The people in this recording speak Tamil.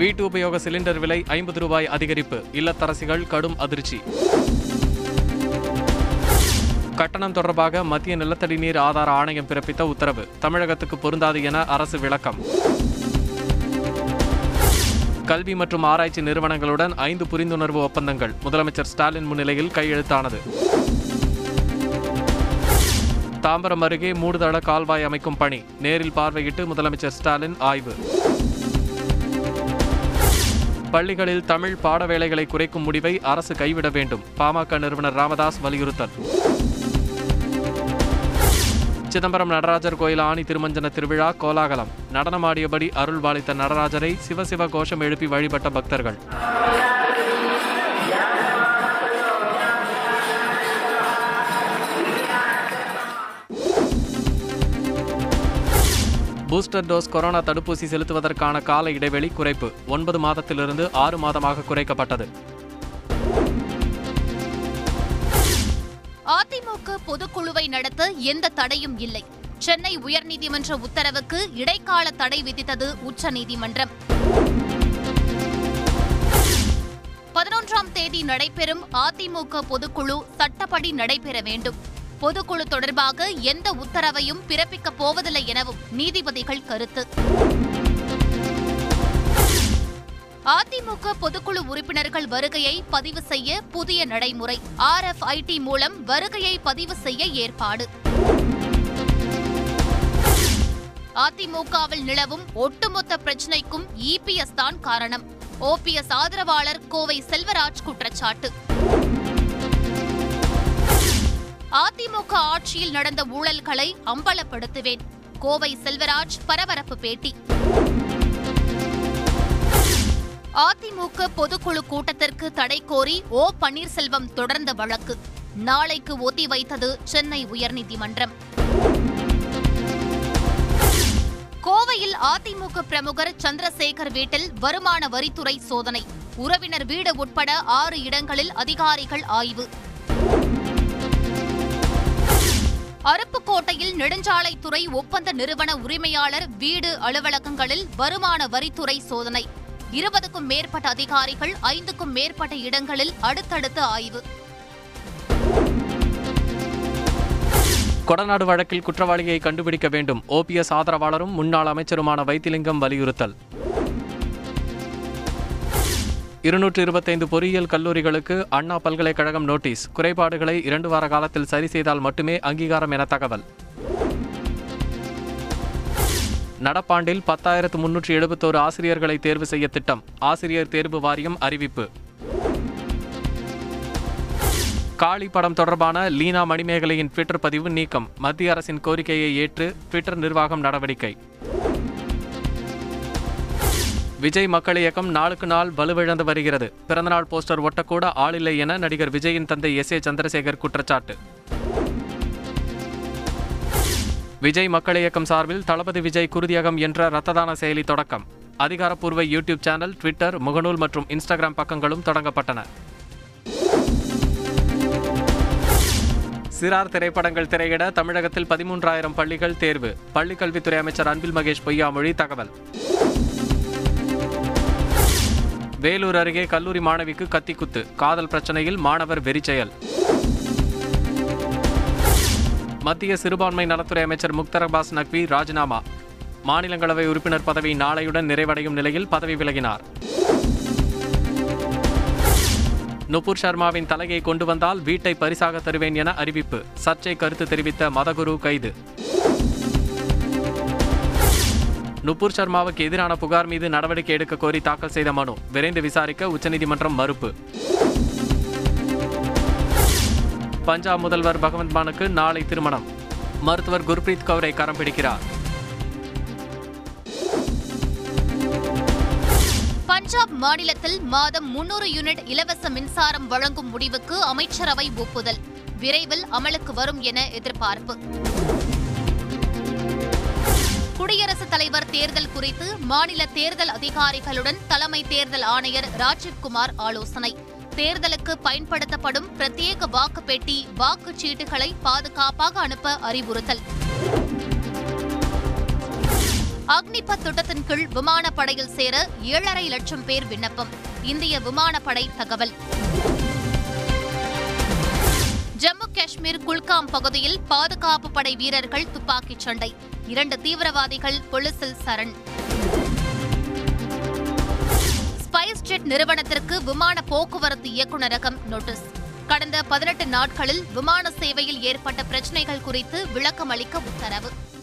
வீட்டு உபயோக சிலிண்டர் விலை ஐம்பது ரூபாய் அதிகரிப்பு. இல்லத்தரசிகள் கடும் அதிர்ச்சி. கட்டணம் தொடர்பாக மத்திய நிலத்தடி நீர் ஆதார ஆணையம் பிறப்பித்த உத்தரவு. தமிழகத்துக்கு பொருந்தாது என அரசு விளக்கம். கல்வி மற்றும் ஆராய்ச்சி நிறுவனங்களுடன் ஐந்து புரிந்துணர்வு ஒப்பந்தங்கள். முதலமைச்சர் ஸ்டாலின் முன்னிலையில் கையெழுத்தானது. தாம்பரம் அருகே மூடுதள கால்வாய் அமைக்கும் பணி. நேரில் பார்வையிட்டு முதலமைச்சர் ஸ்டாலின் ஆய்வு. பள்ளிகளில் தமிழ் பாட வேலைகளை குறைக்கும் முடிவை அரசு கைவிட வேண்டும். பாமக நிறுவனர் ராமதாஸ் வலியுறுத்தல். சிதம்பரம் நடராஜர் கோயில் ஆணி திருமஞ்சன திருவிழா கோலாகலம். நடனமாடியபடி அருள் பாலித்த நடராஜரை சிவசிவ கோஷம் எழுப்பி வழிபட்ட பக்தர்கள். பூஸ்டர் டோஸ் கொரோனா தடுப்பூசி செலுத்துவதற்கான கால இடைவெளி குறைப்பு. ஒன்பது மாதத்திலிருந்து ஆறு மாதமாக குறைக்கப்பட்டது. அதிமுக பொதுக்குழுவை நடத்த எந்த தடையும் இல்லை. சென்னை உயர்நீதிமன்ற உத்தரவுக்கு இடைக்கால தடை விதித்தது உச்சநீதிமன்றம். பதினொன்றாம் தேதி நடைபெறும் அதிமுக பொதுக்குழு சட்டப்படி நடைபெற வேண்டும். பொதுக்குழு தொடர்பாக எந்த உத்தரவையும் பிறப்பிக்கப் போவதில்லை எனவும் நீதிபதிகள் கருத்து. அதிமுக பொதுக்குழு உறுப்பினர்கள் வருகையை பதிவு செய்ய புதிய நடைமுறை. ஆர்எஃப்ஐடி மூலம் வருகையை பதிவு செய்ய ஏற்பாடு. அதிமுகவில் நிலவும் ஒட்டுமொத்த பிரச்சினைக்கும் இபிஎஸ் தான் காரணம். ஓபிஎஸ் ஆதரவாளர் கோவை செல்வராஜ் குற்றச்சாட்டு. திமுக ஆட்சியில் நடந்த ஊழல்களை அம்பலப்படுத்துவேன். கோவை செல்வராஜ் பரபரப்பு பேட்டி. அதிமுக பொதுக்குழு கூட்டத்திற்கு தடை கோரி ஓ பன்னீர்செல்வம் தொடர்ந்த வழக்கு. நாளைக்கு ஒத்தி வைத்தது சென்னை உயர்நீதிமன்றம். கோவையில் அதிமுக பிரமுகர் சந்திரசேகர் வீட்டில் வருமான வரித்துறை சோதனை. உறவினர் வீடு உட்பட ஆறு இடங்களில் அதிகாரிகள் ஆய்வு. அருப்புக்கோட்டையில் நெடுஞ்சாலைத்துறை ஒப்பந்த நிறுவன உரிமையாளர் வீடு அலுவலகங்களில் வருமான வரித்துறை சோதனை. இருபதுக்கும் மேற்பட்ட அதிகாரிகள் ஐந்துக்கும் மேற்பட்ட இடங்களில் அடுத்தடுத்து ஆய்வு. கொடநாடு வழக்கில் குற்றவாளியை கண்டுபிடிக்க வேண்டும். ஓபிஎஸ் ஆதரவாளரும் முன்னாள் அமைச்சருமான வைத்திலிங்கம் வலியுறுத்தல். இருநூற்று இருபத்தைந்து பொறியியல் கல்லூரிகளுக்கு அண்ணா பல்கலைக்கழகம் நோட்டீஸ். குறைபாடுகளை இரண்டு வார காலத்தில் சரி செய்தால் மட்டுமே அங்கீகாரம் என தகவல். நடப்பாண்டில் பத்தாயிரத்து முன்னூற்றி எழுபத்தோரு ஆசிரியர்களை தேர்வு செய்ய திட்டம். ஆசிரியர் தேர்வு வாரியம் அறிவிப்பு. காளி படம் தொடர்பான லீனா மணிமேகலையின் ட்விட்டர் பதிவு நீக்கம். மத்திய அரசின் கோரிக்கையை ஏற்று ட்விட்டர் நிர்வாகம் நடவடிக்கை. விஜய் மக்கள் இயக்கம் நாளுக்கு நாள் வலுவிழந்து வருகிறது. பிறந்தநாள் போஸ்டர் ஒட்டக்கூட ஆளில்லை என நடிகர் விஜயின் தந்தை எஸ் ஏ சந்திரசேகர் குற்றச்சாட்டு. விஜய் மக்கள் இயக்கம் சார்பில் தளபதி விஜய் குருதியகம் என்ற இரத்த தான செயலி தொடக்கம். அதிகாரப்பூர்வ யூடியூப் சேனல் ட்விட்டர் முகநூல் மற்றும் இன்ஸ்டாகிராம் பக்கங்களும் தொடங்கப்பட்டன. சிறார் திரைப்படங்கள் திரையிட தமிழகத்தில் பதிமூன்றாயிரம் பள்ளிகள் தேர்வு. பள்ளிக்கல்வித்துறை அமைச்சர் அன்பில் மகேஷ் பொய்யாமொழி தகவல். வேலூர் அருகே கல்லூரி மாணவிக்கு கத்திக்குத்து. காதல் பிரச்சனையில் மாணவர் வெறிச்செயல். மத்திய சிறுபான்மை நலத்துறை அமைச்சர் முக்தர் அப்பாஸ் நக்வி ராஜினாமா. மாநிலங்களவை உறுப்பினர் பதவி நாளையுடன் நிறைவடையும் நிலையில் பதவி விலகினார். நுபுர் சர்மாவின் தலையை கொண்டு வந்தால் வீட்டை பரிசாக தருவேன் என அறிவிப்பு. சர்ச்சை கருத்து தெரிவித்த மதகுரு கைது. நுபுர் சர்மாவுக்கு எதிரான புகார் மீது நடவடிக்கை எடுக்க கோரி தாக்கல் செய்த மனு. விரைந்து விசாரிக்க உச்சநீதிமன்றம் மறுப்பு. பஞ்சாப் முதல்வர் பகவந்த் மானுக்கு நாளை திருமணம். மருத்துவர் குர்பிரீத் கவுரை கரம் பிடிக்கிறார். பஞ்சாப் மாநிலத்தில் மாதம் முன்னூறு யூனிட் இலவச மின்சாரம் வழங்கும் முடிவுக்கு அமைச்சரவை ஒப்புதல். விரைவில் அமலுக்கு வரும் என எதிர்பார்ப்பு. குடியரசுத் தலைவர் தேர்தல் குறித்து மாநில தேர்தல் அதிகாரிகளுடன் தலைமை தேர்தல் ஆணையர் ராஜீவ்குமார் ஆலோசனை. தேர்தலுக்கு பயன்படுத்தப்படும் பிரத்யேக வாக்கு பெட்டி வாக்குச் சீட்டுகளை பாதுகாப்பாக அனுப்ப அறிவுறுத்தல். அக்னிபத் திட்டத்தின் கீழ் விமானப்படையில் சேர ஏழரை லட்சம் பேர் விண்ணப்பம். இந்திய விமானப்படை தகவல். ஜம்மு காஷ்மீர் குல்காம் பகுதியில் பாதுகாப்பு படை வீரர்கள் துப்பாக்கிச் சண்டை. இரண்டு தீவிரவாதிகள் போலீசில் சரண். ஸ்பைஸ் ஜெட் நிறுவனத்திற்கு விமான போக்குவரத்து இயக்குநரகம் நோட்டீஸ். கடந்த பதினெட்டு நாட்களில் விமான சேவையில் ஏற்பட்ட பிரச்சினைகள் குறித்து விளக்கம் அளிக்க உத்தரவு.